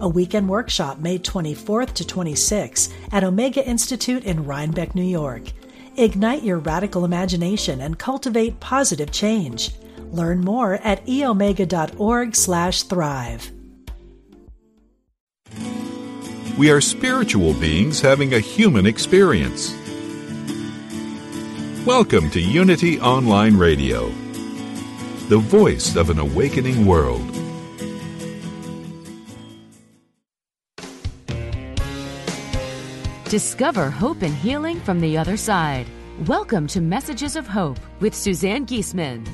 a weekend workshop May 24th to 26th at Omega Institute in Rhinebeck, New York. Ignite your radical imagination and cultivate positive change. Learn more at eomega.org/thrive. We are spiritual beings having a human experience. Welcome to Unity Online Radio, the voice of an awakening world. Discover hope and healing from the other side. Welcome to Messages of Hope with Suzanne Giesemann.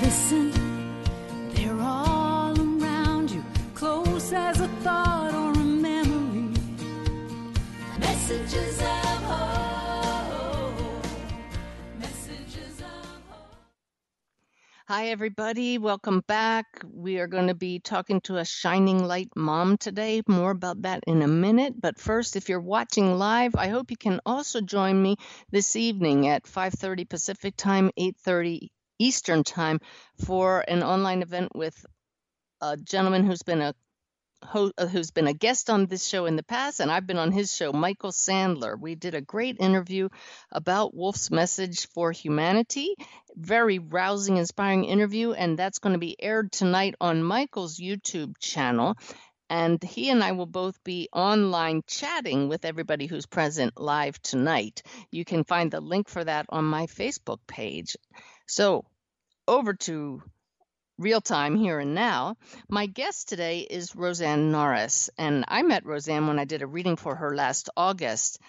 Listen, Hi, everybody. Welcome back. We are going to be talking to a shining light mom today. More about that in a minute. But first, if you're watching live, I hope you can also join me this evening at 5:30 Pacific Time, 8:30 Eastern Time for an online event with a gentleman who's been a uh, who's been a guest on this show in the past, and I've been on his show, Michael Sandler. We did a great interview about Wolf's message for humanity. Very rousing, inspiring interview, and that's going to be aired tonight on Michael's YouTube channel. And he and I will both be online chatting with everybody who's present live tonight. You can find the link for that on my Facebook page. So, over to real time here and now. My guest today is Roseanne Norris, and I met Roseanne when I did a reading for her last August.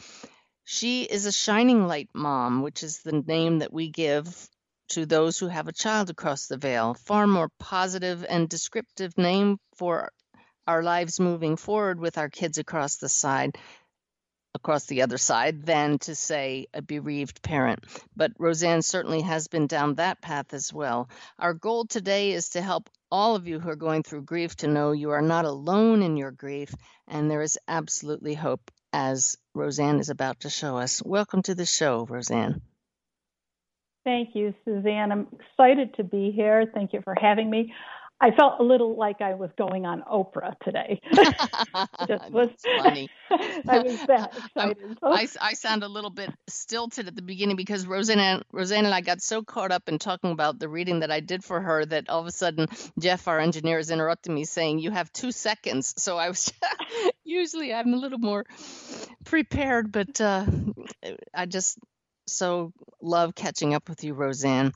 She is a shining light mom, which is the name that we give to those who have a child across the veil. Far more positive and descriptive name for our lives moving forward with our kids across the side across the other side than to say a bereaved parent. But Roseanne certainly has been down that path as well. Our goal today is to help all of you who are going through grief to know you are not alone in your grief and there is absolutely hope as Roseanne is about to show us. Welcome to the show, Roseanne. Thank you, Suzanne. I'm excited to be here. Thank you for having me. I felt a little like I was going on Oprah today. Just was funny. I was that excited. I, I sound a little bit stilted at the beginning because Roseanne and, Roseanne and I got so caught up in talking about the reading that I did for her that all of a sudden Jeff, our engineer, is interrupting me saying, You have two seconds. So I was usually I'm a little more prepared, but uh, I just so love catching up with you, Roseanne.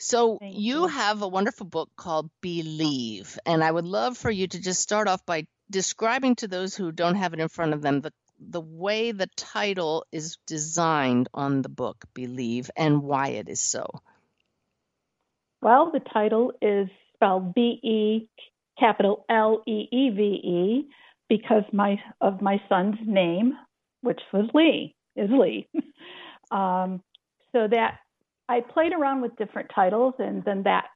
So Thank you you. have a wonderful book called Believe, and I would love for you to just start off by describing to those who don't have it in front of them the the way the title is designed on the book Believe and why it is so. well, the title is spelled B E capital L E E V E because my of my son's name, which was Lee, is Lee. um, so that I played around with different titles, and then that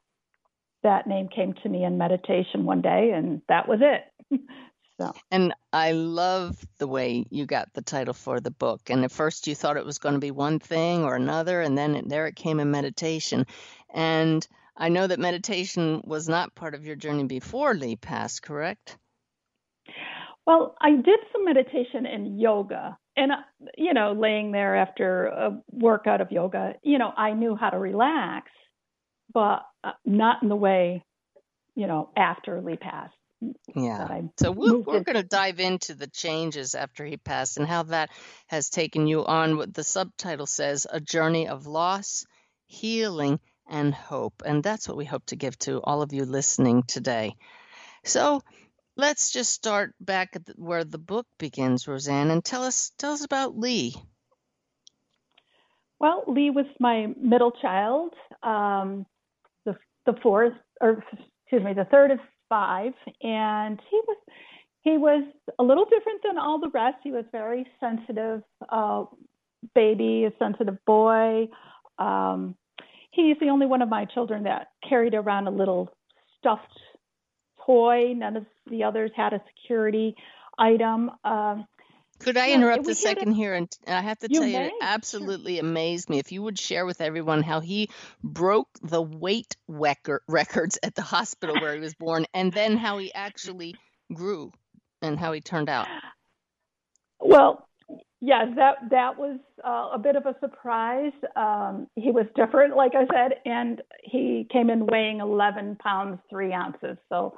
that name came to me in meditation one day, and that was it. so And I love the way you got the title for the book. And at first you thought it was going to be one thing or another, and then it, there it came in meditation. And I know that meditation was not part of your journey before Lee passed, correct? Well, I did some meditation and yoga. And, uh, you know, laying there after a workout of yoga, you know, I knew how to relax, but uh, not in the way, you know, after Lee passed. Yeah. So we're, we're going to dive into the changes after he passed and how that has taken you on what the subtitle says a journey of loss, healing, and hope. And that's what we hope to give to all of you listening today. So let's just start back at the, where the book begins, Roseanne, and tell us tell us about Lee. Well, Lee was my middle child, um, the the fourth, or excuse me, the third of five, and he was he was a little different than all the rest. He was very sensitive uh, baby, a sensitive boy. Um, he's the only one of my children that carried around a little stuffed toy. None of the others had a security item. Um, Could I yeah, interrupt a second here? And I have to You tell you, may, it sure. absolutely amazed me. If you would share with everyone how he broke the weight records at the hospital where he was born, and then how he actually grew and how he turned out. Well, yes, that that was uh, a bit of a surprise. Um, he was different, like I said, and he came in weighing 11 pounds three ounces. So,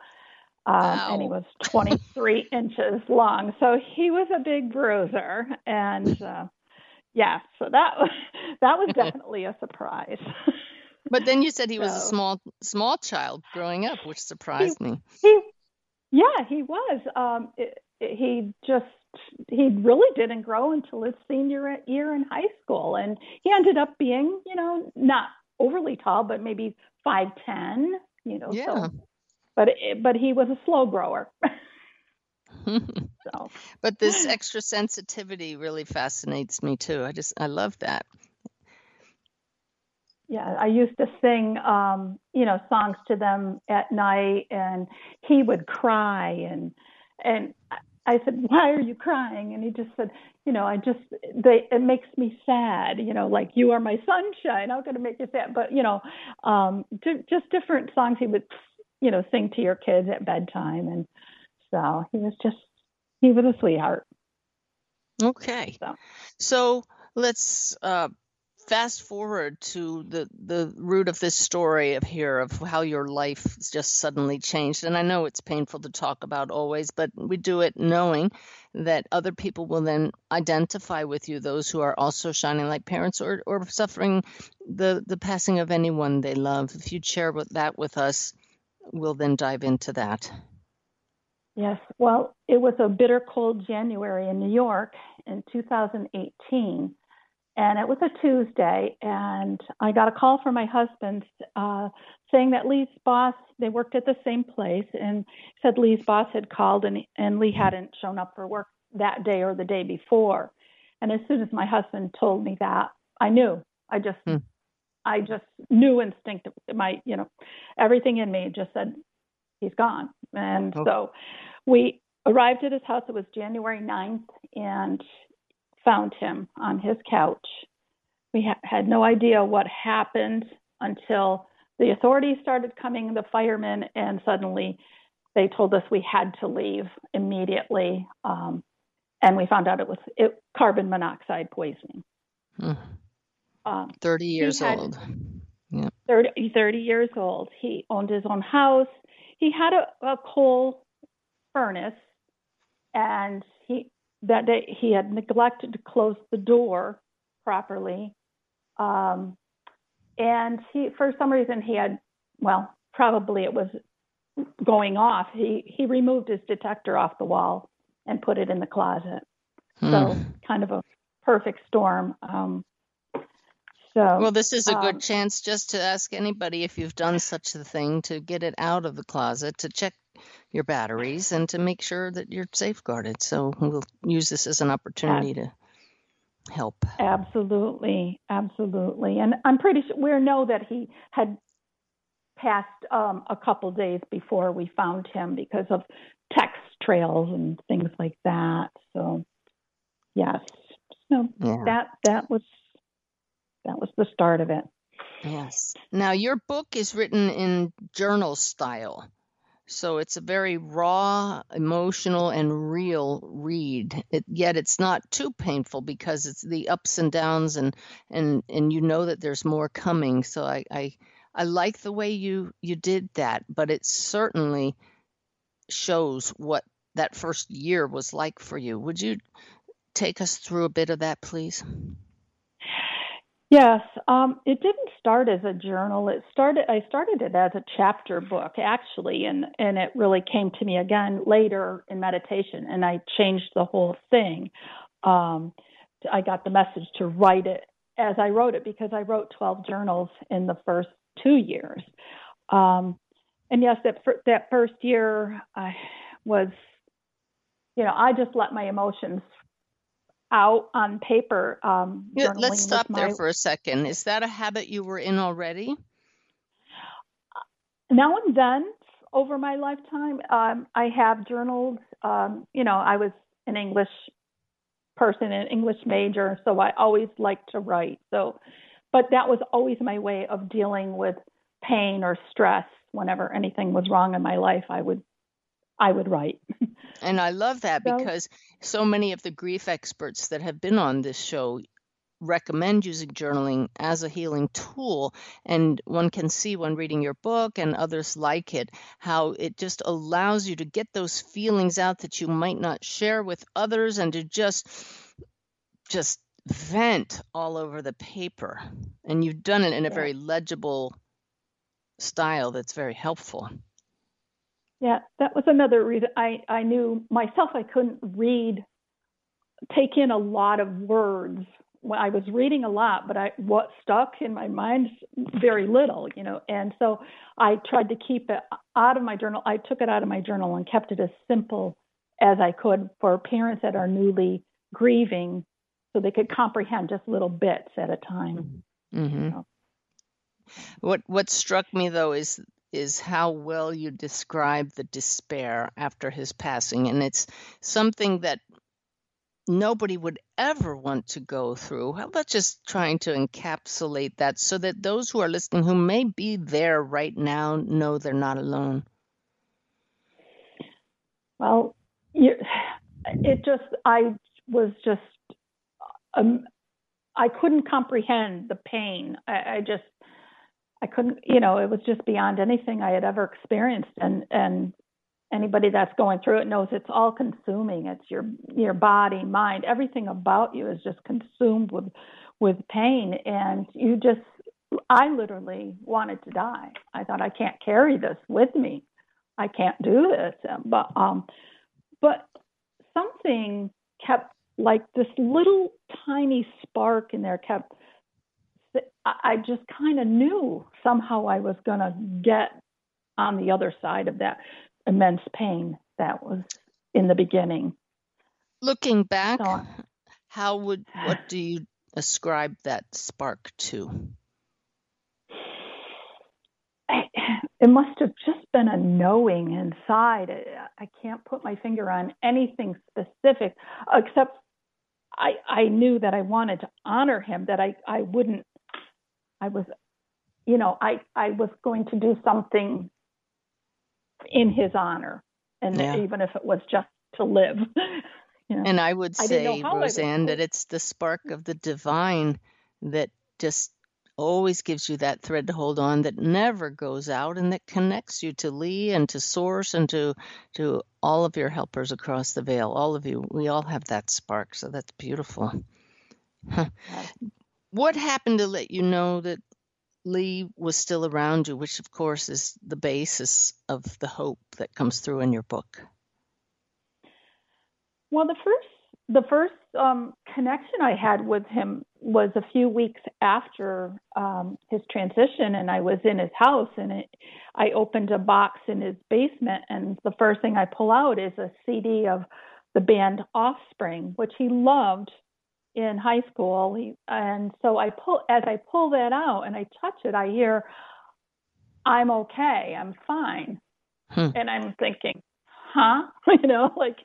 um, and he was 23 inches long. So he was a big bruiser, and uh, yeah, so that that was definitely a surprise. But then you said he was a small small child growing up, which surprised me. he, yeah, he was. Um, it, it- he just he really didn't grow until his senior year in high school, and he ended up being, you know, not overly tall, but maybe five ten. You know, Yeah. so, but it, but he was a slow grower. so But this extra sensitivity really fascinates me too. I just I love that. yeah, I used to sing, um, you know, songs to them at night, and he would cry, and and I said, "Why are you crying?" And he just said, "You know, I just they it makes me sad. You know, like you are my sunshine. How going to make you sad?" But you know, um, ju- just different songs he would, you know, sing to your kids at bedtime, and so he was just he was a sweetheart. Okay. So. So let's uh, fast forward to the the root of this story of here of how your life just suddenly changed. And I know it's painful to talk about always, but we do it knowing that other people will then identify with you, those who are also shining light parents or or suffering the the passing of anyone they love. If you'd share with that with us, we'll then dive into that. Yes, well, it was a bitter cold January in New York in 2018, and it was a Tuesday, and I got a call from my husband uh, saying that Lee's boss, they worked at the same place, and said Lee's boss had called and, and Lee hadn't shown up for work that day or the day before. And as soon as my husband told me that, I knew. I just, Hmm. I just knew instinctively. My, you know, everything in me just said, he's gone. And Okay. so we arrived at his house. It was January 9th and found him on his couch. We ha- had no idea what happened until the authorities started coming, the firemen, and suddenly they told us we had to leave immediately. Um, and we found out it was it, carbon monoxide poisoning. Mm, Um, 30 years old. 30, 30 years old. He owned his own house. He had a, a coal furnace, and he that day he had neglected to close the door properly. Um, and he, for some reason, he had well, probably it was going off. He he removed his detector off the wall and put it in the closet. So Mm. kind of a perfect storm. Um, so Well, this is a good um, chance just to ask anybody if you've done such a thing to get it out of the closet, to check your batteries, and to make sure that you're safeguarded. So we'll use this as an opportunity to help. Absolutely, absolutely. And I'm pretty sure we know that he had passed um, a couple days before we found him because of text trails and things like that. So, yes, so Yeah. that that was that was the start of it. Yes. Now, your book is written in journal style. So it's a very raw, emotional, and real read. It, yet it's not too painful because it's the ups and downs, and and and you know that there's more coming. So I I, I like the way you you did that, but it certainly shows what that first year was like for you. Would you take us through a bit of that, please? Yes, um, it didn't start as a journal. It started. I started it as a chapter book, actually, and and it really came to me again later in meditation, and I changed the whole thing. Um, I got the message to write it as I wrote it because I wrote 12 journals in the first two years. Um, and yes, that fir- that first year I was, you know, I just let my emotions out on paper. Um, Yeah, let's stop there for a second. Is that a habit you were in already? now and then over my lifetime, um, I have journaled. Um, you know, I was an English person, an English major, so I always liked to write. So, but that was always my way of dealing with pain or stress. Whenever anything was wrong in my life, I would, I would write. And I love that So- because so many of the grief experts that have been on this show recommend using journaling as a healing tool. And one can see when reading your book and others like it, how it just allows you to get those feelings out that you might not share with others and to just just vent all over the paper. And you've done it in a Yeah. very legible style that's very helpful. Yeah, that was another reason I, I knew myself I couldn't read, take in a lot of words. When I was reading a lot, but I what stuck in my mind very little, you know. And so I tried to keep it out of my journal. I took it out of my journal and kept it as simple as I could for parents that are newly grieving, so they could comprehend just little bits at a time. hmm So- What what struck me though is is how well you describe the despair after his passing, and it's something that nobody would ever want to go through. How about just trying to encapsulate that so that those who are listening who may be there right now know they're not alone? Well, it just, I was just, um, I couldn't comprehend the pain. I, I just, I couldn't, you know, it was just beyond anything I had ever experienced. And, and anybody that's going through it knows it's all consuming. It's your, your body, mind, everything about you is just consumed with, with pain. And you just, I literally wanted to die. I thought I can't carry this with me. I can't do this. But um, but something kept like this little tiny spark in there kept. I just kind of knew somehow I was going to get on the other side of that immense pain that was in the beginning. Looking back, So- how would what do you ascribe that spark to? It must have just been a knowing inside. I, I can't put my finger on anything specific, except I I knew that I wanted to honor him. That I I wouldn't. I was, you know, I I was going to do something in his honor, and Yeah. even if it was just to live. you know. And I would I didn't know say, I Roseanne, that it's the spark of the divine that just always gives you that thread to hold on that never goes out and that connects you to Lee and to Source and to to all of your helpers across the veil. All of you, we all have that spark, so that's beautiful. What happened to let you know that Lee was still around you, which of course is the basis of the hope that comes through in your book? Well, the first the first um, connection I had with him was a few weeks after um, his transition, and I was in his house, and it, I opened a box in his basement, and the first thing I pull out is a CD of the band Offspring, which he loved in high school. And so I pull as I pull that out and I touch it, I hear, "I'm okay, I'm fine," Hmm. and I'm thinking, "Huh?" you know, like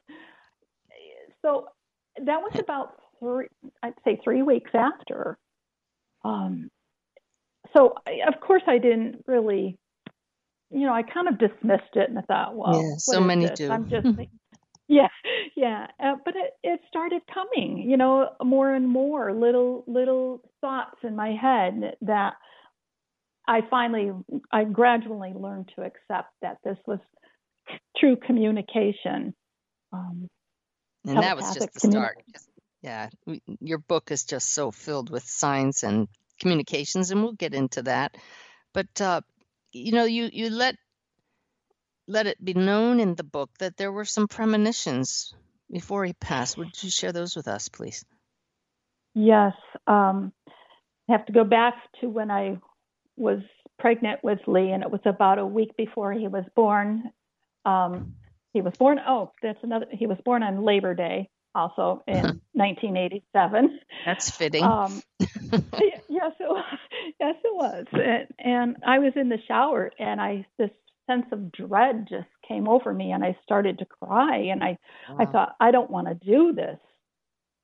so that was about three i'd say three weeks after um so I, of course i didn't really you know i kind of dismissed it and i thought well Yeah, so many this? do. i'm just yeah yeah uh, but it, it started coming you know more and more little little thoughts in my head that i finally i gradually learned to accept that this was true communication um, And that was just the start. Yeah, your book is just so filled with signs and communications, and we'll get into that. But uh, you know, you you let let it be known in the book that there were some premonitions before he passed. Would you share those with us, please? Yes. Um, I have to go back to when I was pregnant with Lee, and it was about a week before he was born. Um, he was born. Oh, that's another. He was born on Labor Day, also in 1987. That's fitting. Um, yes, it was. Yes, it was. And, and I was in the shower, and I this sense of dread just came over me, and I started to cry. And I, wow. I thought, I don't want to do this.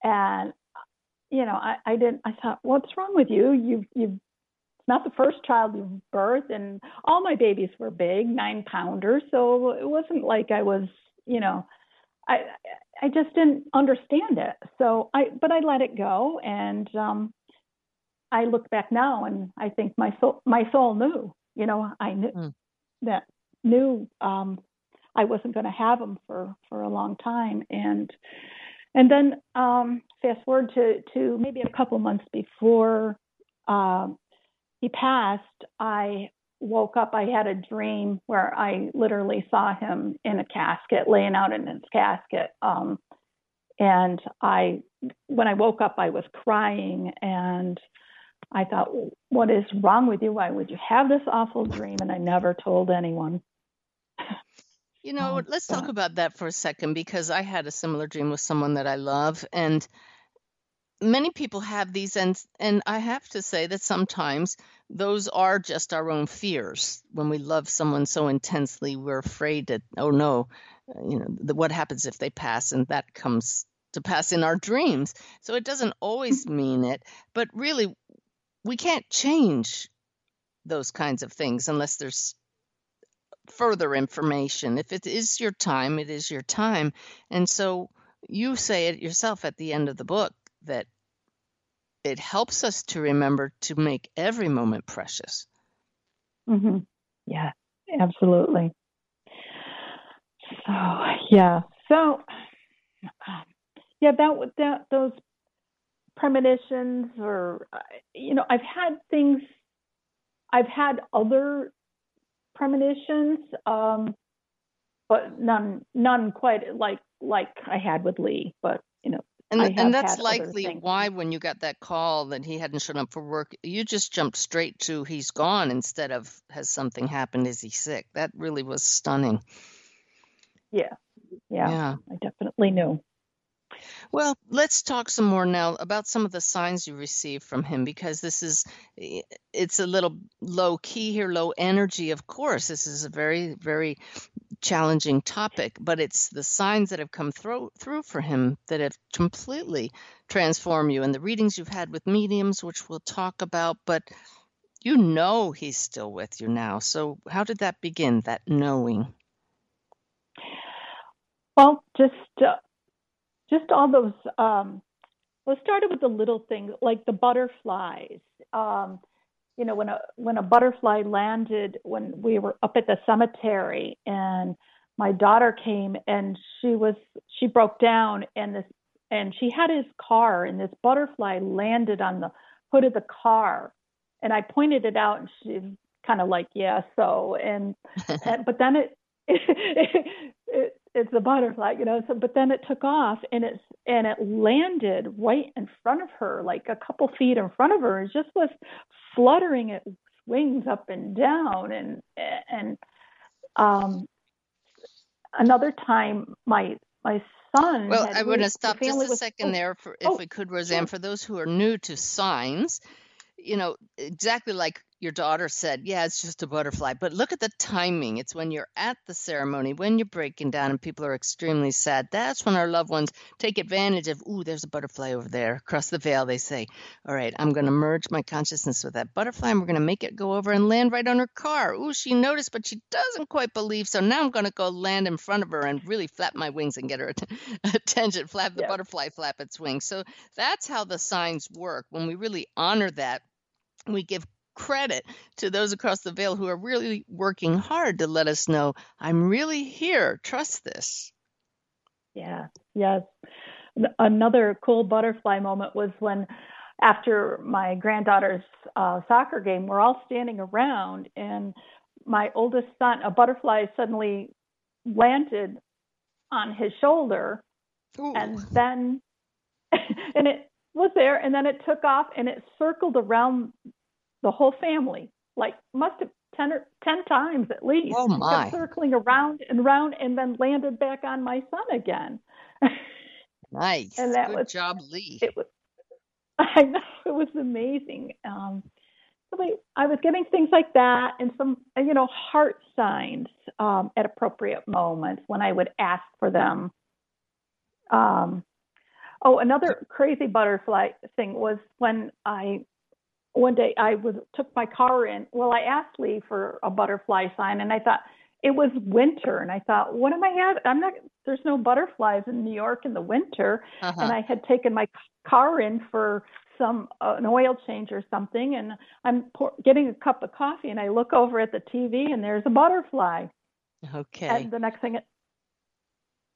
And you know, I, I didn't. I thought, what's wrong with you? You, you not the first child you've birthed, and all my babies were big, nine pounders. So it wasn't like I was, you know, I I just didn't understand it. So I, but I let it go, and um, I look back now, and I think my soul, my soul knew. You know, I knew mm. That knew um, I wasn't going to have him for for a long time, and and then um, fast forward to to maybe a couple months before um, he passed, I woke up. I had a dream where I literally saw him in a casket, laying out in his casket. Um, and I, when I woke up, I was crying, and I thought, "What is wrong with you? Why would you have this awful dream?" And I never told anyone. You know, oh, let's talk about that for a second because I had a similar dream with someone that I love, and many people have these and and I have to say that sometimes those are just our own fears when we love someone so intensely we're afraid that oh no you know the, what happens if they pass and that comes to pass in our dreams so it doesn't always mean it but really we can't change those kinds of things unless there's further information if it is your time it is your time and so you say it yourself at the end of the book that it helps us to remember to make every moment precious. Mm-hmm. Yeah, absolutely. So yeah, so um, yeah, that that those premonitions, or uh, you know, I've had things. I've had other premonitions, um, but none none quite like like I had with Lee. But you know, and, and that's likely why, when you got that call that he hadn't shown up for work, you just jumped straight to he's gone instead of has something happened? Is he sick? That really was stunning. Yeah. Yeah. yeah. I definitely knew. Well, let's talk some more now about some of the signs you received from him because this is it's a little low key here, low energy. Of course, this is a very very challenging topic, but it's the signs that have come through through for him that have completely transformed you and the readings you've had with mediums which we'll talk about, but you know he's still with you now. So how did that begin, that knowing? Well, just uh, just all those um well it started with the little things like the butterflies. Um you know when a when a butterfly landed when we were up at the cemetery and my daughter came and she was she broke down and this and she had his car and this butterfly landed on the hood of the car. And I pointed it out and she kind of like yeah so and, and but then it, it, it it's a butterfly, you know. So, but then it took off and it's and it landed right in front of her, like a couple feet in front of her. It just was fluttering its wings up and down, and and um, another time my my son. Well, I want to stop just a was, second oh, there, for, if oh, we could, Roseanne, for those who are new to signs. You know, exactly like your daughter said, yeah, it's just a butterfly. But look at the timing. It's when you're at the ceremony, when you're breaking down and people are extremely sad. That's when our loved ones take advantage of, ooh, there's a butterfly over there across the veil. They say, all right, I'm going to merge my consciousness with that butterfly and we're going to make it go over and land right on her car. Ooh, she noticed, but she doesn't quite believe. So now I'm going to go land in front of her and really flap my wings and get her attention, flap the butterfly, flap its wings. So that's how the signs work. When we really honor that, we give credit to those across the veil who are really working hard to let us know I'm really here. Trust this. Yeah, yes. Another cool butterfly moment was when, after my granddaughter's uh, soccer game, we're all standing around, and my oldest son, a butterfly suddenly landed on his shoulder, Ooh. and then, and it was there, and then it took off and it circled around the whole family like must have ten or ten times at least. Oh my! Circling around and around, and then landed back on my son again. nice. And that Good was, job, Lee. It was. I know it was amazing. Um, I was getting things like that, and some, you know, heart signs um, at appropriate moments when I would ask for them. Um, oh, another crazy butterfly thing was when I one day I was took my car in. Well, I asked Lee for a butterfly sign, and I thought it was winter, and I thought, what am I having? I'm not. There's no butterflies in New York in the winter, Uh-huh. and I had taken my car in for some uh, an oil change or something, and I'm pour, getting a cup of coffee, and I look over at the TV, and there's a butterfly, Okay. and the next thing, it,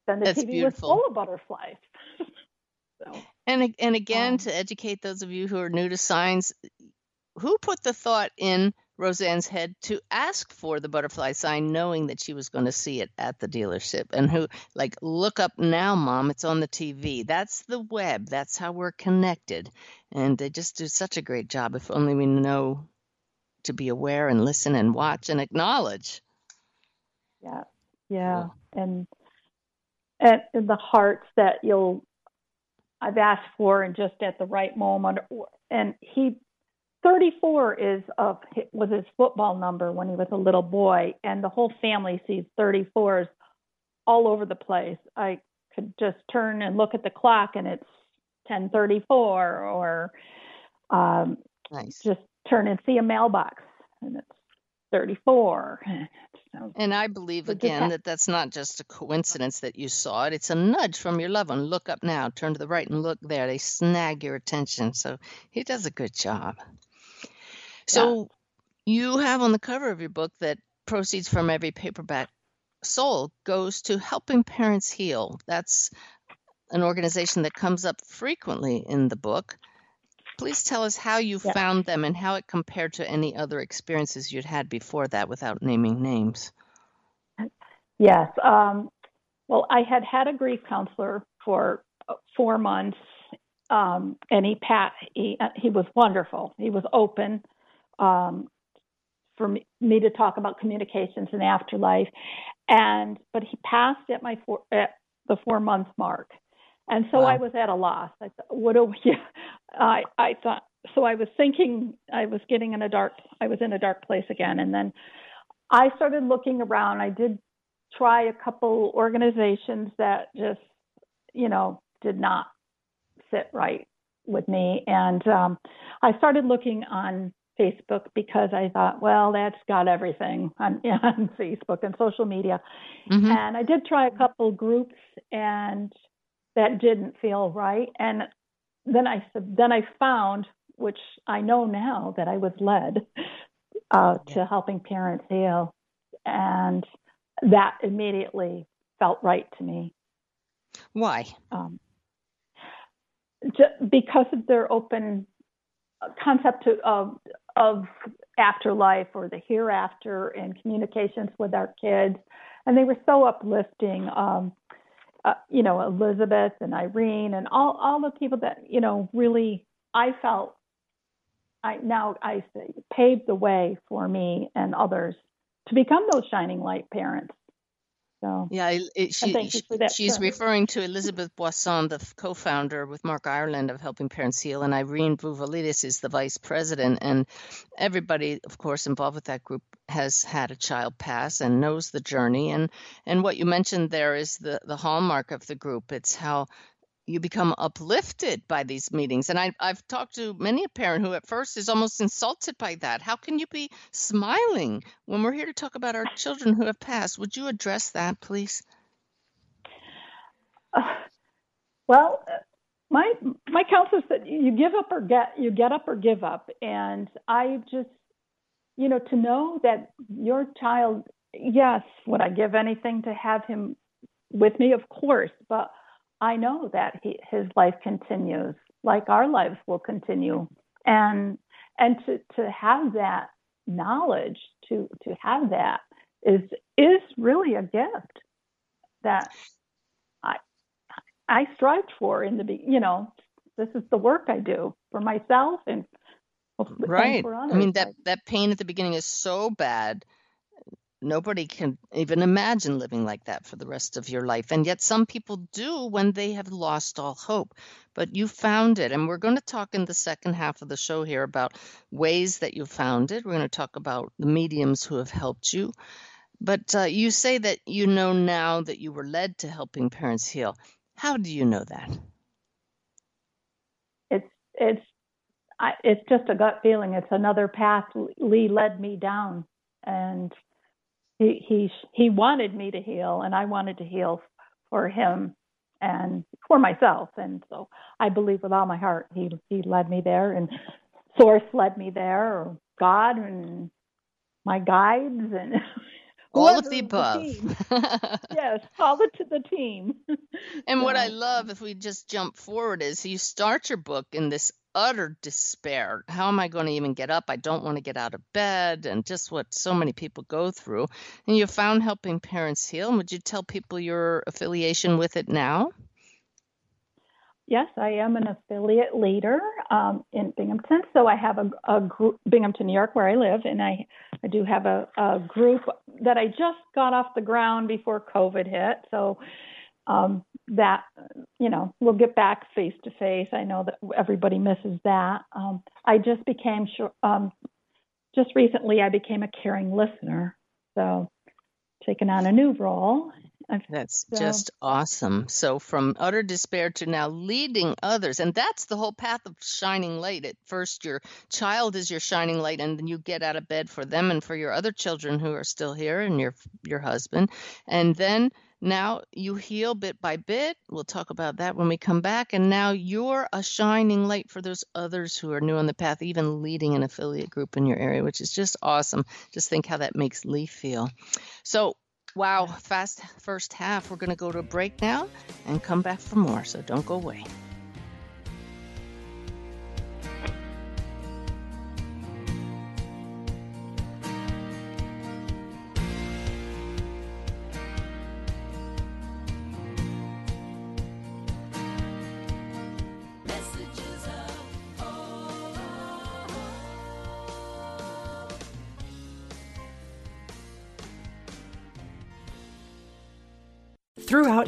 then the That's TV beautiful. was full of butterflies. so. And and again, Um, to educate those of you who are new to signs, who put the thought in Roseanne's head to ask for the butterfly sign, knowing that she was going to see it at the dealership? And who, like, look up now, mom, it's on the TV. That's the web. That's how we're connected. And they just do such a great job. If only we know to be aware and listen and watch and acknowledge. Yeah, yeah, and and, and the hearts that you'll I've asked for and just at the right moment. And he, 34 is of was his football number when he was a little boy, and the whole family sees 34s all over the place. I could just turn and look at the clock, and it's 10:34, or um, Nice. just turn and see a mailbox, and it's 34. So, And I believe again that that's not just a coincidence that you saw it. It's a nudge from your loved one. Look up now, turn to the right and look there. They snag your attention. So he does a good job. So you have on the cover of your book that proceeds from every paperback sold goes to helping parents heal. That's an organization that comes up frequently in the book. Please tell us how you Yeah. found them and how it compared to any other experiences you'd had before that without naming names. Yes. Um, well, I had had a grief counselor for uh, four months, um, and he pat he uh, he was wonderful. He was open um, for me, me to talk about communications and afterlife, and but he passed at my four, at the four month mark, and so Wow. I was at a loss. I thought, what do we? I I thought so. I was thinking I was getting in a dark. I was in a dark place again, and then I started looking around. I did try a couple organizations that just, you know, did not sit right with me. And um, I started looking on Facebook because I thought, well, that's got everything on, on Facebook and social media. Mhm. And I did try a couple groups, and that didn't feel right. And then I then I found, which I know now that I was led uh, to helping parents heal, and that immediately felt right to me Why? um, because of their open uh, concept of of afterlife or the hereafter and communications with our kids, and they were so uplifting. Um, uh, you know, Elizabeth and Irene and all all the people that you know really I felt I now I say paved the way for me and others to become those shining light parents. So Yeah, it, she, thank you she- for that she's term. referring to Elizabeth Boisson, the co-founder with Mark Ireland of Helping Parents Heal, and Irene Vouvalides is the vice president. And everybody, of course, involved with that group has had a child pass and knows the journey. And and what you mentioned there is the the hallmark of the group. It's how you become uplifted by these meetings. And I, I've talked to many a parent who at first is almost insulted by that. How can you be smiling when we're here to talk about our children who have passed? Would you address that, please? Uh, well, my my counselor said you give up or get you get up or give up, and I just you know to know that your child. Yes, would I give anything to have him with me? Of course, but I know that he, his life continues, like our lives will continue, and and to to have that knowledge, to to have that is is really a gift that I I strived for in the you know this is the work I do for myself and right. I mean that that pain at the beginning is so bad. Nobody can even imagine living like that for the rest of your life. And yet some people do when they have lost all hope. But you found it. And we're going to talk in the second half of the show here about ways that you found it. We're going to talk about the mediums who have helped you. But uh, you say that you know now that you were led to helping parents heal. How do you know that? It's it's I, it's just a gut feeling. It's another path Lee led me down, and he he he wanted me to heal, and I wanted to heal for him and for myself. And so I believe with all my heart he he led me there, and Source led me there, or God and my guides and all of the above. The yes, all it to the team. and so. what I love, if we just jump forward, is you start your book in this utter despair. How am I going to even get up? I don't want to get out of bed, and just what so many people go through. And you found helping parents heal. And would you tell people your affiliation with it now? Yes, I am an affiliate leader um, in Binghamton. So I have a, a group, Binghamton, New York, where I live, and I, I do have a, a group that I just got off the ground before COVID hit. So um, that you know we'll get back face to face. I know that everybody misses that. Um, I just became sure. Um, just recently, I became a caring listener, so taking on a new role. That's so, just awesome. So, from utter despair to now leading others, and that's the whole path of shining light. At first, your child is your shining light, and then you get out of bed for them and for your other children who are still here, and your your husband, and then now you heal bit by bit. We'll talk about that when we come back. And now you're a shining light for those others who are new on the path, even leading an affiliate group in your area, which is just awesome. Just think how that makes Lee feel. So, wow, fast first half. We're going to go to a break now and come back for more. So don't go away.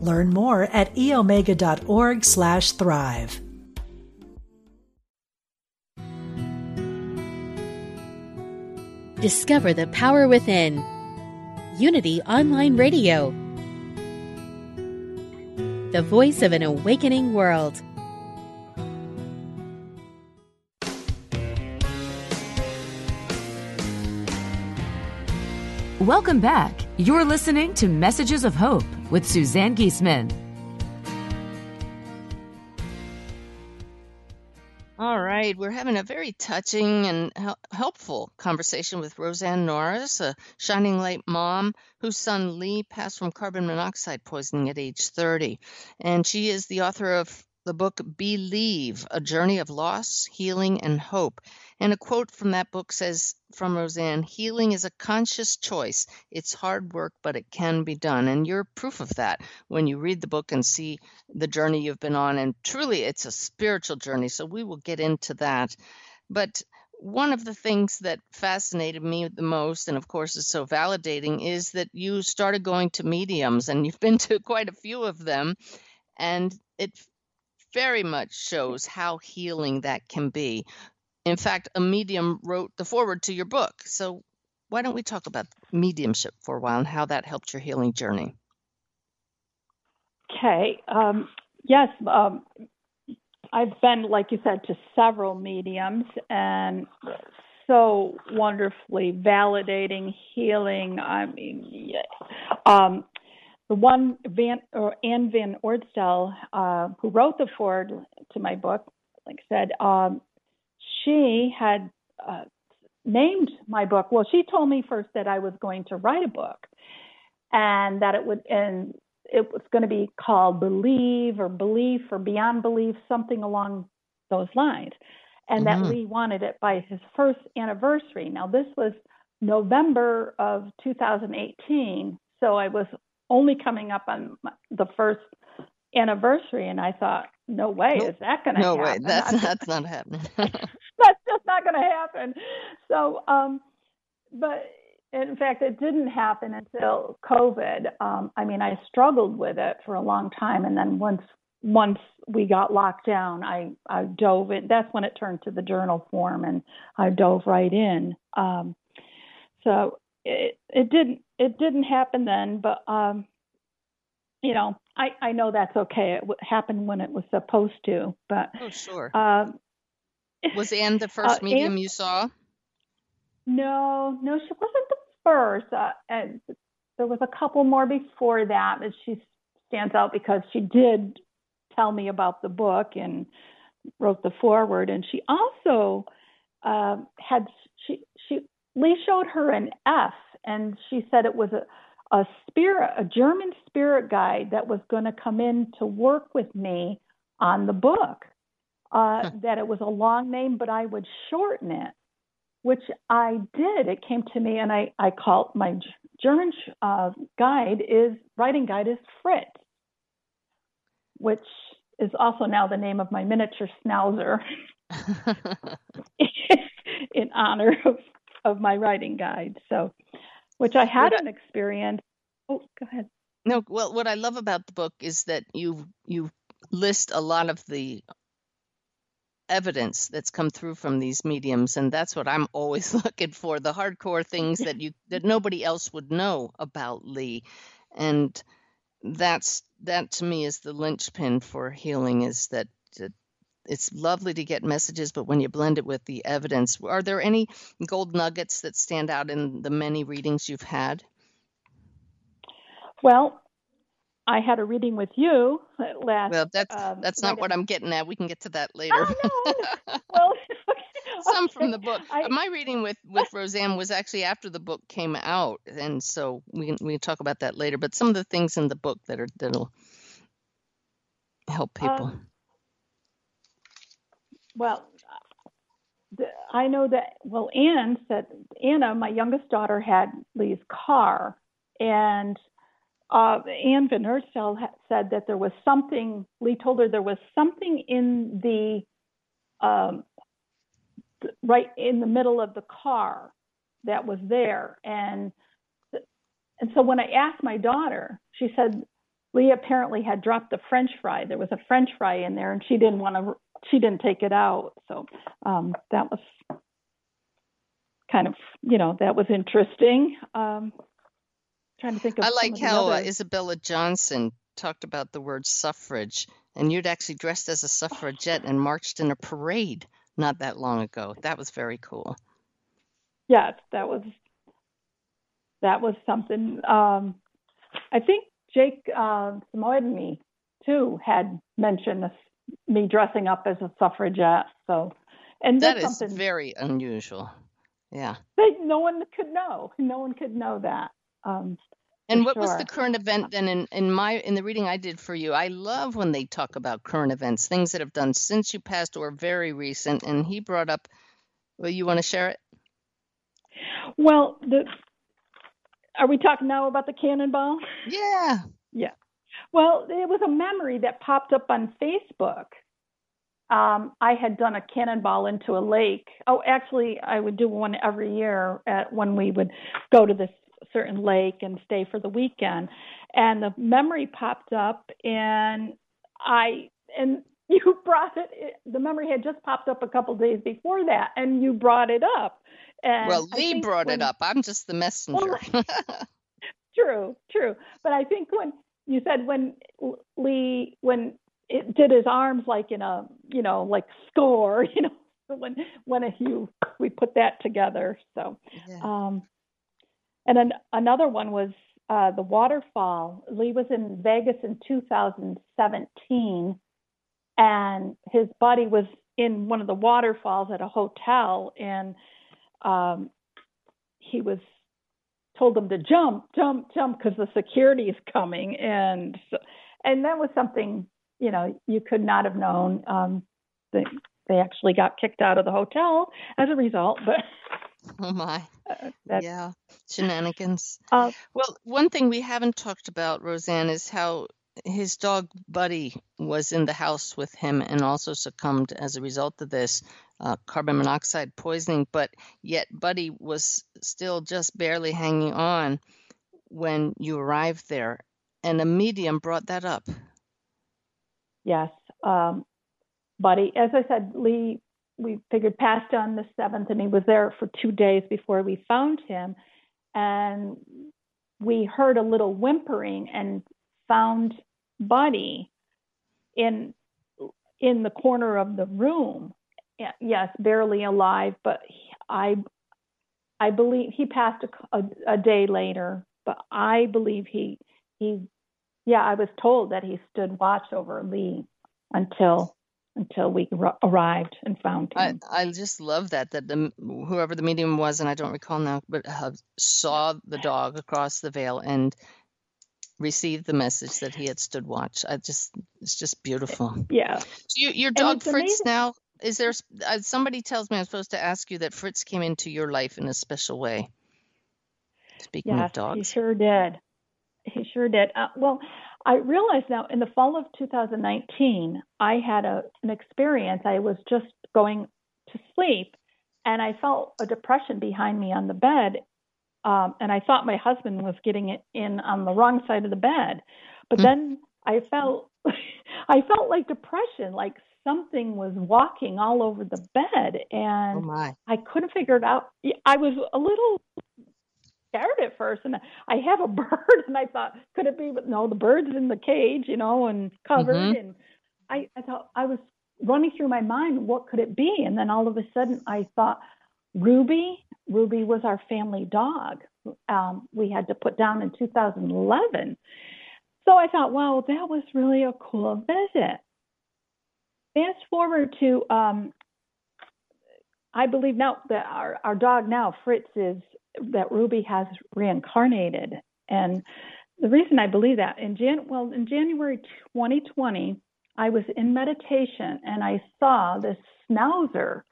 Learn more at eomega.org slash thrive. Discover the power within. Unity Online Radio. The voice of an awakening world. Welcome back. You're listening to Messages of Hope with Suzanne Giesemann. All right, we're having a very touching and helpful conversation with Roseanne Norris, a shining light mom whose son Lee passed from carbon monoxide poisoning at age 30. And she is the author of the book Believe A Journey of Loss, Healing, and Hope. And a quote from that book says from Roseanne Healing is a conscious choice. It's hard work, but it can be done. And you're proof of that when you read the book and see the journey you've been on. And truly, it's a spiritual journey. So we will get into that. But one of the things that fascinated me the most, and of course is so validating, is that you started going to mediums and you've been to quite a few of them. And it very much shows how healing that can be. In fact, a medium wrote the foreword to your book. So, why don't we talk about mediumship for a while and how that helped your healing journey? Okay. Um, yes. Um, I've been, like you said, to several mediums and so wonderfully validating, healing. I mean, um, the one Van or Anne Van Ordstel, uh, who wrote the foreword to my book, like I said, um, she had uh, named my book. Well, she told me first that I was going to write a book, and that it would and it was going to be called Believe or Belief or Beyond Belief, something along those lines, and Mhm. that Lee wanted it by his first anniversary. Now this was November of 2018, so I was only coming up on the first anniversary, and I thought, no way, Nope. is that going to No happen? No way. That's that's not happening. that's just not going to happen. So, um, but in fact, it didn't happen until COVID. Um, I mean, I struggled with it for a long time, and then once once we got locked down, I I dove in. That's when it turned to the journal form, and I dove right in. Um, so it it didn't it didn't happen then, but um, you know, I I know that's okay. It w- happened when it was supposed to, but oh, sure. um, Was Anne the first uh, medium Anne- you saw? No, no, she wasn't the first. Uh, and there was a couple more before that, but she stands out because she did tell me about the book and wrote the foreword. And she also um, had she she Lee showed her an F, and she said it was a a spirit, a German spirit guide that was going to come in to work with me on the book. Uh, Huh. That it was a long name, but I would shorten it which I did. It came to me, and I I called my German uh, guide is writing guide is Fritz, which is also now the name of my miniature schnauzer in honor of of my writing guide. So, which I had Well, an experience. Oh, go ahead. No, well, what I love about the book is that you you list a lot of the evidence that's come through from these mediums, and that's what I'm always looking for, the hardcore things that you that nobody else would know about Lee. And that's that to me is the linchpin for healing is that that it's lovely to get messages, but when you blend it with the evidence, are there any gold nuggets that stand out in the many readings you've had? Well, I had a reading with you last. Well, that's um, that's not what I'm getting at. We can get to that later. Oh no. well, Some from the book. I- My reading with with Roseanne was actually after the book came out, and so we can we can talk about that later. But some of the things in the book that are that'll help people. Um, Well, I know that. Well, Anne said Anna, my youngest daughter, had Lee's car, and uh, Anne Van Herstel ha- said that there was something. Lee told her there was something in the um, th- right in the middle of the car that was there, and and so when I asked my daughter, she said Lee apparently had dropped the French fry. There was a French fry in there, and she didn't want to. She didn't take it out. So um, that was kind of, you know, that was interesting. Um, trying to think of. I like how uh. Isabella Johnson talked about the word suffrage, and you'd actually dressed as a suffragette and marched in a parade not that long ago. That was very cool. yes, that was that was something. Um, I think Jake uh, Samoyedny too had mentioned this, me dressing up as a suffragette. So, and that's something very unusual. Yeah. that no one could know. No one could know that. Um, And what was the current event then in, in my in the reading I did for you? I love when they talk about current events, things that have done since you passed or very recent. And he brought up, well, you want to share it? well, the are we talking now about the cannonball? Yeah. Yeah. Well, it was a memory that popped up on Facebook. Um, I had done a cannonball into a lake. Oh, actually, I would do one every year at when we would go to this certain lake and stay for the weekend. And the memory popped up, and I and you brought it. it the memory had just popped up a couple days before that, and you brought it up. And Well, Lee brought it up. I'm just the messenger. True, true. But I think when you said when Lee when it did his arms like in a you know like score, you know when when you we put that together. So Yeah. um, and then another one was uh, the waterfall. Lee was in Vegas in 2017, and his body was in one of the waterfalls at a hotel, and um, he was told them to jump, jump, jump because the security is coming, and and that was something you know you could not have known. Um, they they actually got kicked out of the hotel as a result, but. Oh my. Uh, yeah. Shenanigans. Uh, well, one thing we haven't talked about, Roseanne, is how his dog Buddy was in the house with him and also succumbed as a result of this uh, carbon monoxide poisoning, but yet Buddy was still just barely hanging on when you arrived there. And a medium brought that up. Yes. Um, Buddy, as I said, Lee, we figured passed on the 7th, and he was there for two days before we found him. And we heard a little whimpering and found Buddy in in the corner of the room yes, barely alive, but I I believe he passed a, a, a, day later, but I believe he he yeah, I was told that he stood watch over Lee until until we r- arrived and found him. I, I just love that that the whoever the medium was, and I don't recall now, but uh, saw the dog across the veil and received the message that he had stood watch. I just it's just beautiful. Yeah. So you, your dog Fritz amazing. now is there uh, somebody tells me I'm supposed to ask you that Fritz came into your life in a special way? Speaking yes, of dogs, he sure did. He sure did. Uh, well, I realized now in the fall of 2019, I had a an experience. I was just going to sleep, and I felt a depression behind me on the bed, um, and I thought my husband was getting it in on the wrong side of the bed. But mm. then I felt I felt like depression, like something was walking all over the bed and oh. I couldn't figure it out. I was a little scared at first and I have a bird and I thought, could it be but no, the bird's in the cage, you know, and covered mm-hmm. and I, I thought I was running through my mind, what could it be? And then all of a sudden I thought, Ruby, Ruby was our family dog. Um, we had to put down in 2011. So I thought, wow, that was really a cool visit fast forward to um, I believe now that our, our dog now, Fritz, is that Ruby has reincarnated. And the reason I believe that in Jan well in January 2020, I was in meditation and I saw this schnauzer.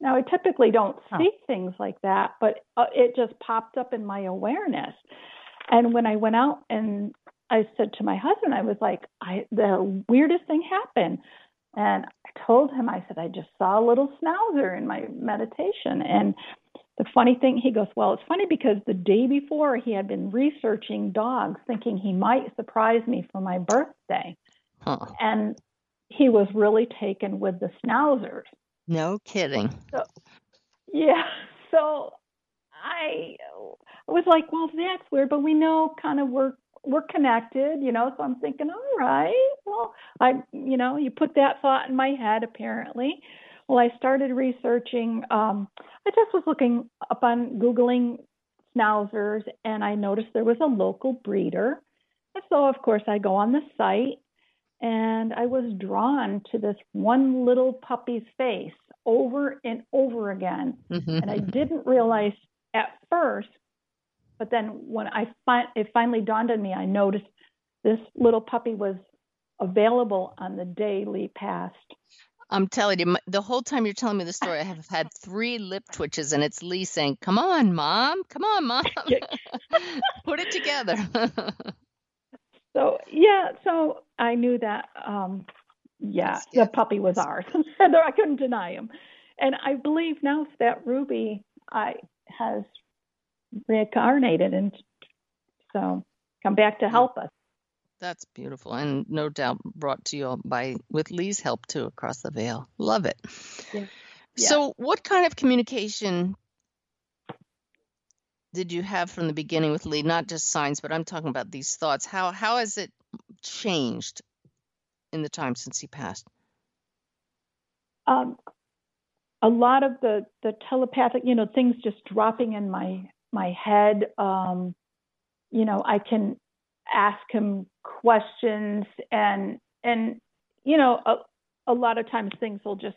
Now I typically don't see oh. things like that, but uh, it just popped up in my awareness. And when I went out and I said to my husband, I was like, I the weirdest thing happened. And I told him, I said, I just saw a little schnauzer in my meditation. And the funny thing, he goes, Well, it's funny because the day before he had been researching dogs, thinking he might surprise me for my birthday. Huh. And he was really taken with the schnauzers. No kidding. So, yeah. So I was like, Well, that's weird, but we know kind of we're we're connected, you know. So I'm thinking, all right, well, I, you know, you put that thought in my head apparently. Well, I started researching. Um, I just was looking up on googling schnauzers, and I noticed there was a local breeder. And so, of course, I go on the site, and I was drawn to this one little puppy's face over and over again. Mm-hmm. And I didn't realize at first but then when I fi- it finally dawned on me, I noticed this little puppy was available on the daily Lee passed. I'm telling you, the whole time you're telling me the story, I have had three lip twitches, and it's Lee saying, "Come on, mom! Come on, mom! Put it together." so yeah, so I knew that. Um, yeah, the puppy was ours. and I couldn't deny him, and I believe now that Ruby I has reincarnated and so come back to help us. That's beautiful, and no doubt brought to you by with Lee's help too across the veil. Love it. Yeah. So, what kind of communication did you have from the beginning with Lee? Not just signs, but I'm talking about these thoughts. How how has it changed in the time since he passed? Um, a lot of the the telepathic, you know, things just dropping in my my head. Um, you know, I can ask him questions and and you know a, a lot of times things will just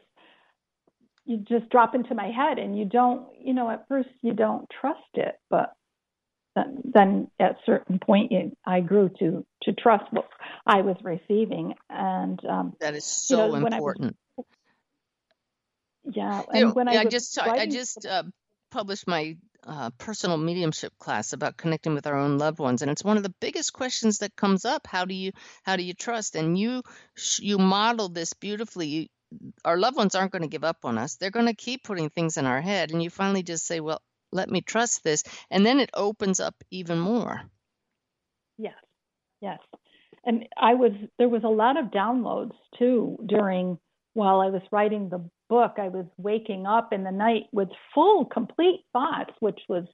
you just drop into my head and you don't you know at first you don't trust it but then, at a certain point you, i grew to to trust what i was receiving and um that is so you know, important was, yeah you and know, when i, I, just i just uh, published my uh, personal mediumship class about connecting with our own loved ones and it's one of the biggest questions that comes up. How do you how do you trust? And you you model this beautifully. You, our loved ones aren't going to give up on us. They're going to keep putting things in our head and you finally just say well let me trust this and then it opens up even more. Yes. Yes. And i was there was a lot of downloads too during while i was writing the book i was waking up in the night with full complete thoughts which was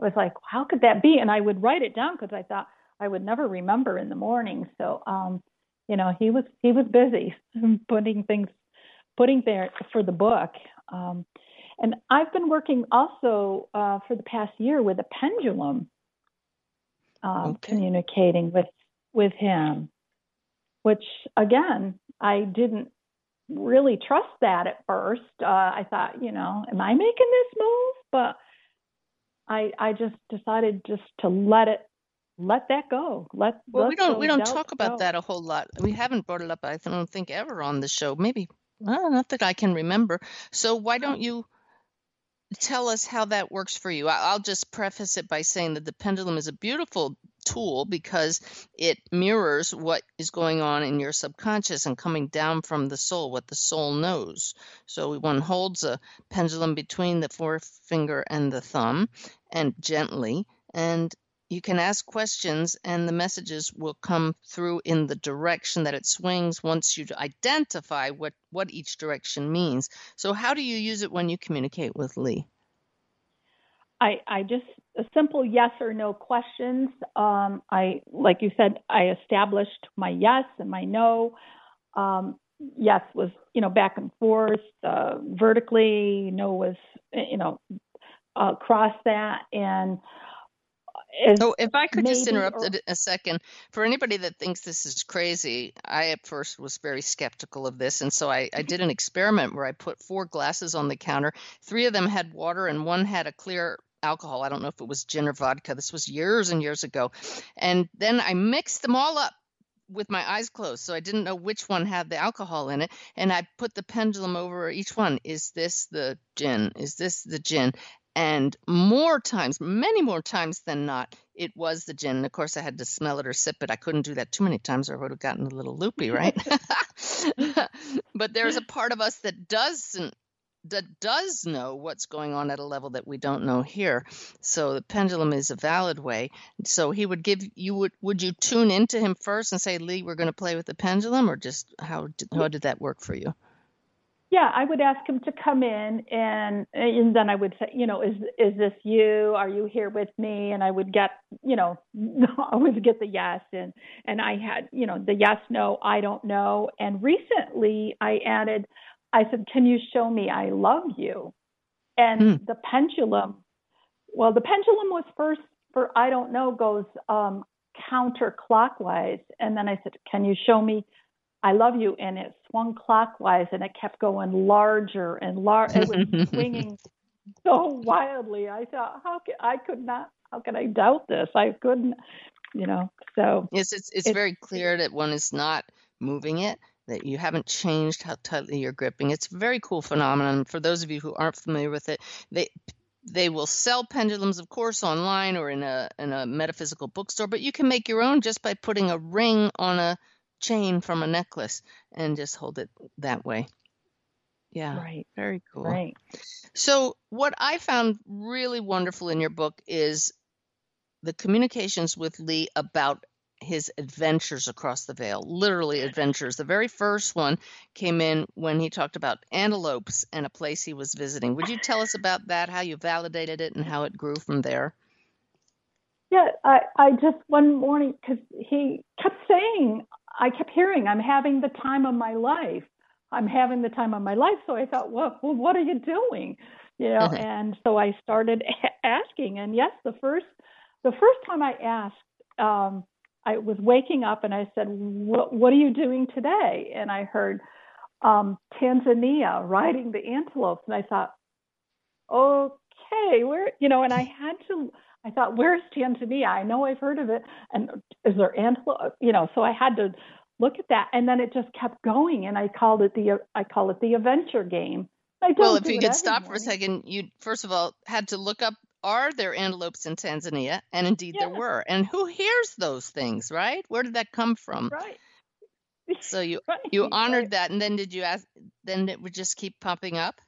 i was like how could that be? And i would write it down because i thought i would never remember in the morning. So um you know he was he was busy putting things putting there for the book um and I've been working also uh, for the past year with a pendulum, um, Okay. communicating with with him, which again I didn't really trust that at first. Uh, I thought, you know, am I making this move? But I I just decided just to let it let that go. Let well we don't we don't talk about go. that a whole lot we haven't brought it up i don't think ever on the show maybe well, not that i can remember so why don't you tell us how that works for you. I- I'll just preface it by saying that the pendulum is a beautiful tool because it mirrors what is going on in your subconscious and coming down from the soul, what the soul knows. So one holds a pendulum between the forefinger and the thumb and gently, and you can ask questions and the messages will come through in the direction that it swings once you identify what, what each direction means. So, how do you use it when you communicate with Lee? I, I just a simple yes or no questions. Um, I like you said, I established my yes and my no. Um, yes was you know back and forth uh, vertically. No was you know uh, across that and. As Oh, if I could just interrupt or- a second. For anybody that thinks this is crazy, I at first was very skeptical of this. And so I, I did an experiment where I put four glasses on the counter. Three of them had water and one had a clear alcohol. I don't know if it was gin or vodka. This was years and years ago. And then I mixed them all up with my eyes closed. So I didn't know which one had the alcohol in it. And I put the pendulum over each one. Is this the gin? Is this the gin? And more times, many more times than not, it was the gin. And of course, I had to smell it or sip it. I couldn't do that too many times, or I would have gotten a little loopy, right? but there's a part of us that doesn't that does know what's going on at a level that we don't know here. So the pendulum is a valid way. So he would give you would would you tune into him first and say, Lee, we're going to play with the pendulum, or just how how did that work for you? Yeah, I would ask him to come in, and and then I would say, you know, is is this you? Are you here with me? And I would get, you know, I would get the yes, and and I had, you know, the yes, no, I don't know. And recently, I added, I said, can you show me I love you? And Hmm. the pendulum, well, the pendulum was first for I don't know goes um, counterclockwise, and then I said, can you show me I love you, and it swung clockwise, and it kept going larger and larger. It was swinging so wildly. I thought, how could I could not? How could I doubt this? I couldn't, you know. So Yes, it's it's It- very clear that one is not moving it, that you haven't changed how tightly you're gripping. It's a very cool phenomenon. For those of you who aren't familiar with it, they they will sell pendulums, of course, online or in a in a metaphysical bookstore, but you can make your own just by putting a ring on a chain from a necklace and just hold it that way. Yeah, right, very cool. right. So, what I found really wonderful in your book is the communications with Lee about his adventures across the veil, literally adventures. The very first one came in when he talked about antelopes and a place he was visiting. Would you tell us about that, how you validated it, and how it grew from there? Yeah, I, I just one morning because he kept saying, I kept hearing, I'm having the time of my life. I'm having the time of my life. So I thought, well, well what are you doing? You know, Mhm. and so I started a- asking. And yes, the first, the first time I asked, um, I was waking up and I said, what, what are you doing today? And I heard, um, Tanzania riding the antelopes, and I thought, okay, where you know, and I had to. I thought, where's Tanzania? I know I've heard of it, and is there antelope? You know, so I had to look at that, and then it just kept going, and I called it the I call it the adventure game. Well, if you could stop for a second, you first of all had to look up are there antelopes in Tanzania? And indeed there were. And who hears those things, right? Where did that come from? Right. So you Right. you honored right. that and then did you ask then it would just keep popping up?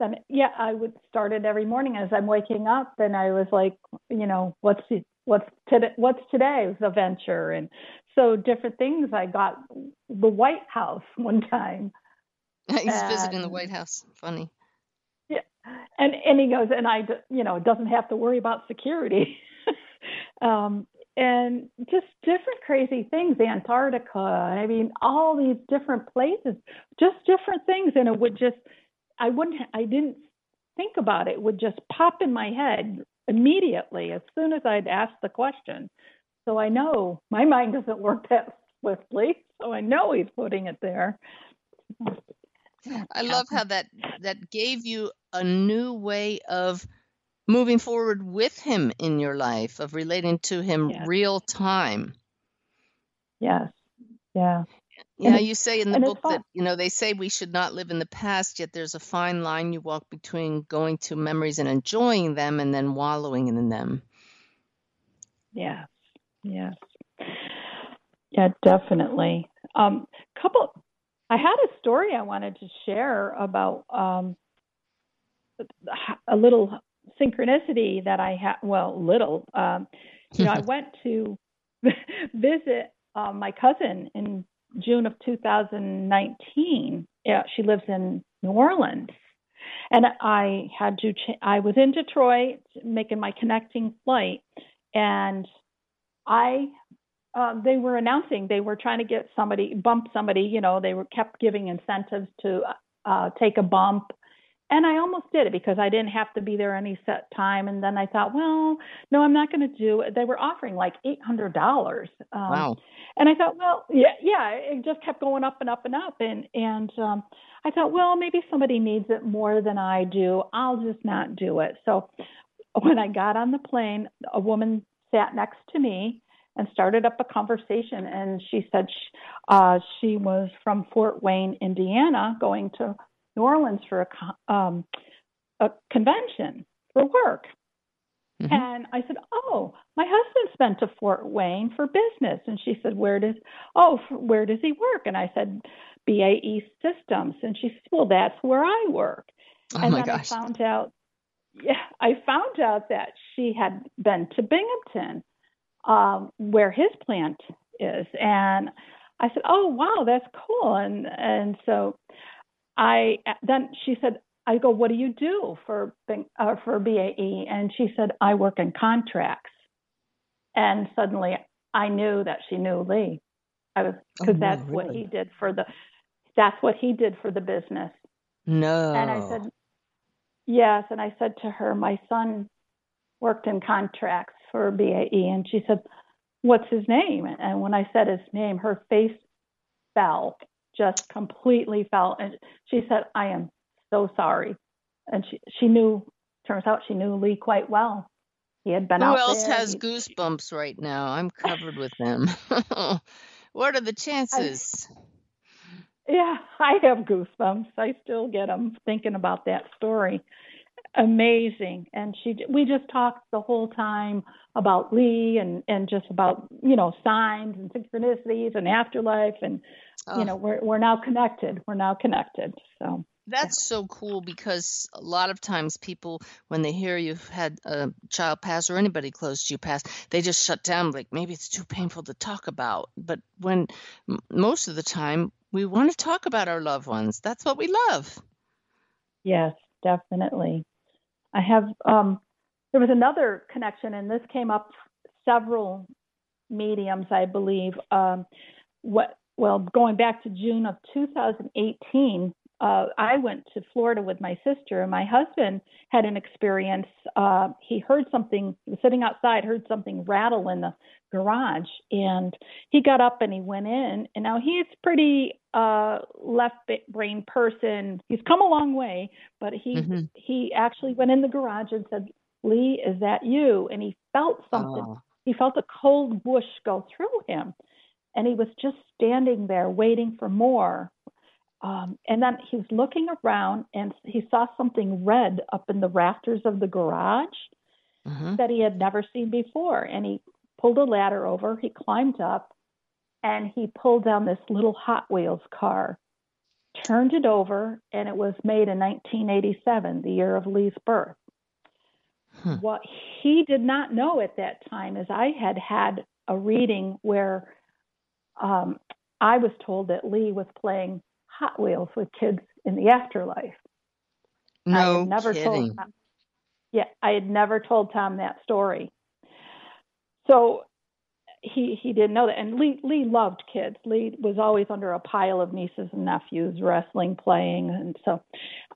Then yeah, I would start it every morning as I'm waking up, and I was like, you know, what's the, what's today? What's today's adventure? And so different things. I got the White House one time. He's visiting the White House. Funny. Yeah, and and he goes, and I, you know, doesn't have to worry about security, um, and just different crazy things. Antarctica, I mean, all these different places, just different things, and it would just, I wouldn't, I didn't think about it. It would just pop in my head immediately as soon as I'd ask the question. So I know my mind doesn't work that swiftly, so I know he's putting it there. I love how that that gave you a new way of moving forward with him in your life, of relating to him Yeah. real time. Yes, yeah. Yeah, you say in the and book that, you know, they say we should not live in the past, yet there's a fine line you walk between going to memories and enjoying them and then wallowing in them. Yes, yes. Yeah, definitely. Um, couple, I had a story I wanted to share about um, a little synchronicity that I had. Well, little. Um, you know, I went to visit uh, my cousin in June of 2019. Yeah, she lives in New Orleans. And I had to, I was in Detroit making my connecting flight, and I, uh, they were announcing they were trying to get somebody, bump somebody, you know, they were kept giving incentives to uh, take a bump. And I almost did it because I didn't have to be there any set time. And then I thought, well, no, I'm not going to do it. They were offering like $800. Um, Wow. and I thought, well, yeah, yeah, it just kept going up and up and up, and and um, I thought, well, maybe somebody needs it more than I do. I'll just not do it. So when I got on the plane, a woman sat next to me and started up a conversation, and she said she, uh, she was from Fort Wayne, Indiana, going to New Orleans for a um, a convention for work. Mhm. And I said, "Oh, my husband's been to Fort Wayne for business." And she said, "Where does oh, where does he work?" And I said, "BAE Systems." And she said, "Well, that's where I work." Oh and my then gosh. I found out, yeah, I found out that she had been to Binghamton, um, where his plant is, and I said, "Oh, wow, that's cool." And and so I then she said, "I go, what do you do for uh, for BAE?" And she said, "I work in contracts." And suddenly I knew that she knew Lee. I was because Oh, no, that's what he did for the that's what he did for the business. No. And I said, Yes. And I said to her, My son worked in contracts for BAE. And she said, What's his name? And when I said his name, her face fell, just completely fell. And she said, I am so sorry. And she, she knew, turns out she knew Lee quite well. He had been Who else there. has He- goosebumps right now? I'm covered with them. what are the chances? Yeah, I have goosebumps. I still get them thinking about that story. Amazing. And she, we just talked the whole time about Lee and and just about you know signs and synchronicities and afterlife and Oh, you know we're we're now connected. We're now connected. So That's so cool because a lot of times people, when they hear you've had a child pass or anybody close to you pass, they just shut down, like maybe it's too painful to talk about. But when m- most of the time we want to talk about our loved ones, that's what we love. yes, definitely. I have. Um, there was another connection, and this came up several mediums, I believe. Um, what well, going back to June of 2018, uh, I went to Florida with my sister, and my husband had an experience. Uh, he heard something, he was sitting outside, heard something rattle in the garage, and he got up and he went in. And now he's pretty uh, left brain person. He's come a long way, but he mm-hmm. he actually went in the garage and said, "Lee, is that you?" And he felt something. Oh. He felt a cold whoosh go through him, and he was just standing there waiting for more um, and then he was looking around and he saw something red up in the rafters of the garage mm-hmm. that he had never seen before. And he pulled a ladder over, he climbed up, and he pulled down this little Hot Wheels car, turned it over, and it was made in 1987, the year of Lee's birth. What he did not know at that time is I had had a reading where um, I was told that Lee was playing Hot Wheels with kids in the afterlife. No I had never kidding. Told Tom, yeah, I had never told Tom that story. So he he didn't know that. And Lee Lee loved kids. Lee was always under a pile of nieces and nephews, wrestling, playing, and so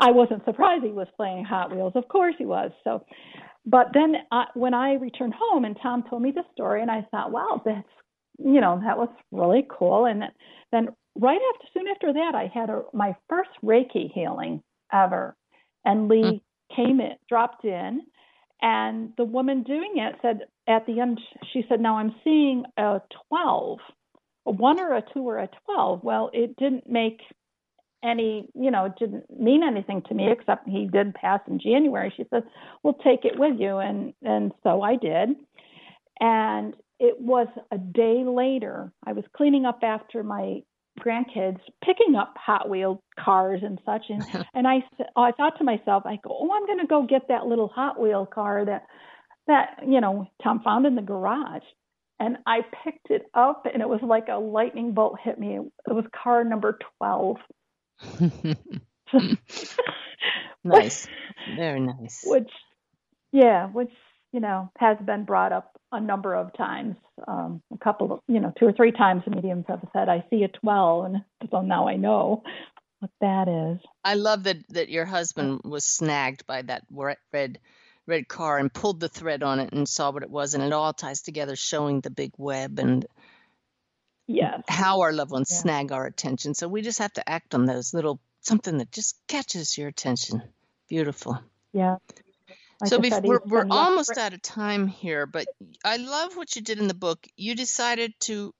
I wasn't surprised he was playing Hot Wheels. Of course he was. So, but then uh, when I returned home and Tom told me the story, and I thought, wow, that's you know that was really cool. And then right after, soon after that, I had a, my first Reiki healing ever. And Lee mm. came in, dropped in, and the woman doing it said at the end, she said, Now I'm seeing a 12, a one or a two or a 12. Well, it didn't make any, you know, it didn't mean anything to me except he did pass in January. She said, Well, take it with you. And, and so I did. And it was a day later. I was cleaning up after my grandkids picking up Hot Wheel cars and such, and and I I thought to myself, I go, oh, I'm going to go get that little Hot Wheel car that that you know Tom found in the garage, and I picked it up, and it was like a lightning bolt hit me. It was car number twelve. nice, very nice. Which, yeah, which you know has been brought up a number of times. Um, a couple of, you know, two or three times the mediums have said, I see a 12. And so now I know what that is. I love that, that your husband was snagged by that red red car and pulled the thread on it and saw what it was and it all ties together showing the big web and yeah how our loved ones yeah. snag our attention. So we just have to act on those little something that just catches your attention. Beautiful. Yeah. Like so before, we're, we're almost out of time here, but I love what you did in the book. You decided to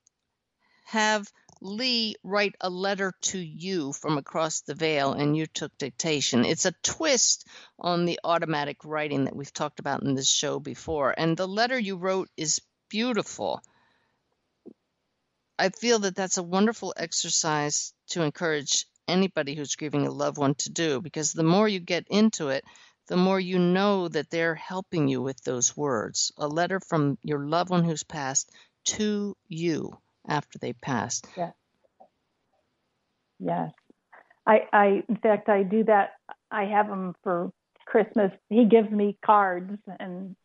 have Lee write a letter to you from across the veil, and you took dictation. It's a twist on the automatic writing that we've talked about in this show before. And the letter you wrote is beautiful. I feel that that's a wonderful exercise to encourage anybody who's grieving a loved one to do because the more you get into it, the more you know that they're helping you with those words. A letter from your loved one who's passed to you after they passed. Yes. Yes. I, I, in fact, I do that. I have them for Christmas. He gives me cards and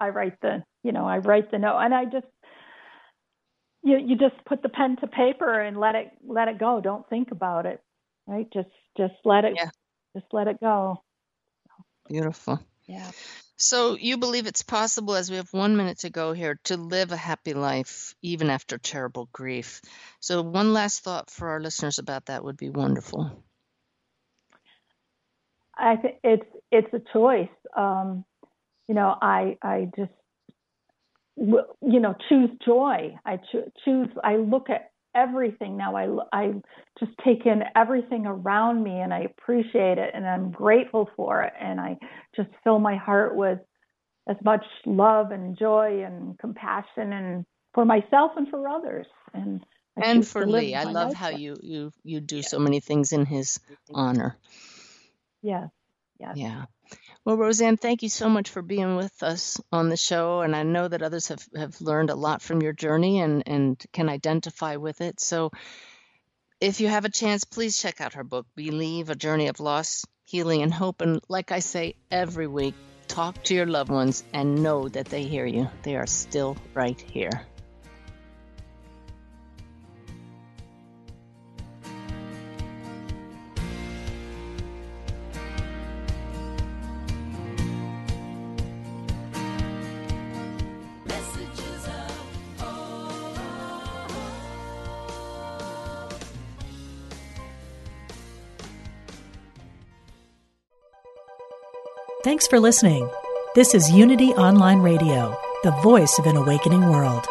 I write the, you know, I write the note and I just, you, you just put the pen to paper and let it, let it go. Don't think about it. Right. Just, just let it, yeah. just let it go. Beautiful. Yeah. So you believe it's possible, as we have one minute to go here, to live a happy life even after terrible grief. So one last thought for our listeners about that would be wonderful. I think it's it's a choice. Um, you know, I I just you know choose joy. I cho- choose. I look at everything now. I, I just take in everything around me and I appreciate it and I'm grateful for it. And I just fill my heart with as much love and joy and compassion and for myself and for others. And I and for Lee, I love how you, you, you do so many things in his honor. Yeah. Yeah. Yeah. Well, Roseanne, thank you so much for being with us on the show. And I know that others have, have learned a lot from your journey and, and can identify with it. So if you have a chance, please check out her book, Believe A Journey of Loss, Healing, and Hope. And like I say every week, talk to your loved ones and know that they hear you. They are still right here. Thanks for listening. This is Unity Online Radio, the voice of an awakening world.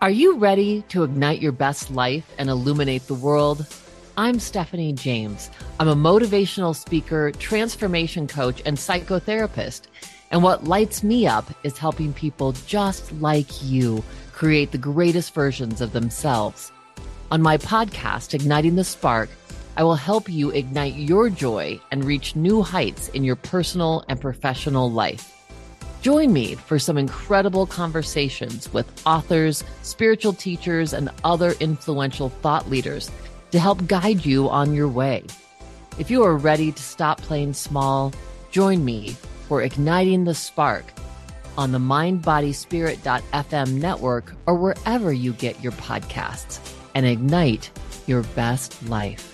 Are you ready to ignite your best life and illuminate the world? I'm Stephanie James. I'm a motivational speaker, transformation coach, and psychotherapist. And what lights me up is helping people just like you create the greatest versions of themselves. On my podcast, Igniting the Spark, I will help you ignite your joy and reach new heights in your personal and professional life. Join me for some incredible conversations with authors, spiritual teachers, and other influential thought leaders to help guide you on your way. If you are ready to stop playing small, join me for Igniting the Spark on the mindbodyspirit.fm network or wherever you get your podcasts and ignite your best life.